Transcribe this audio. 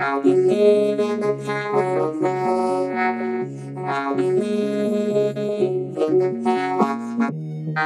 I'll be living the power of love.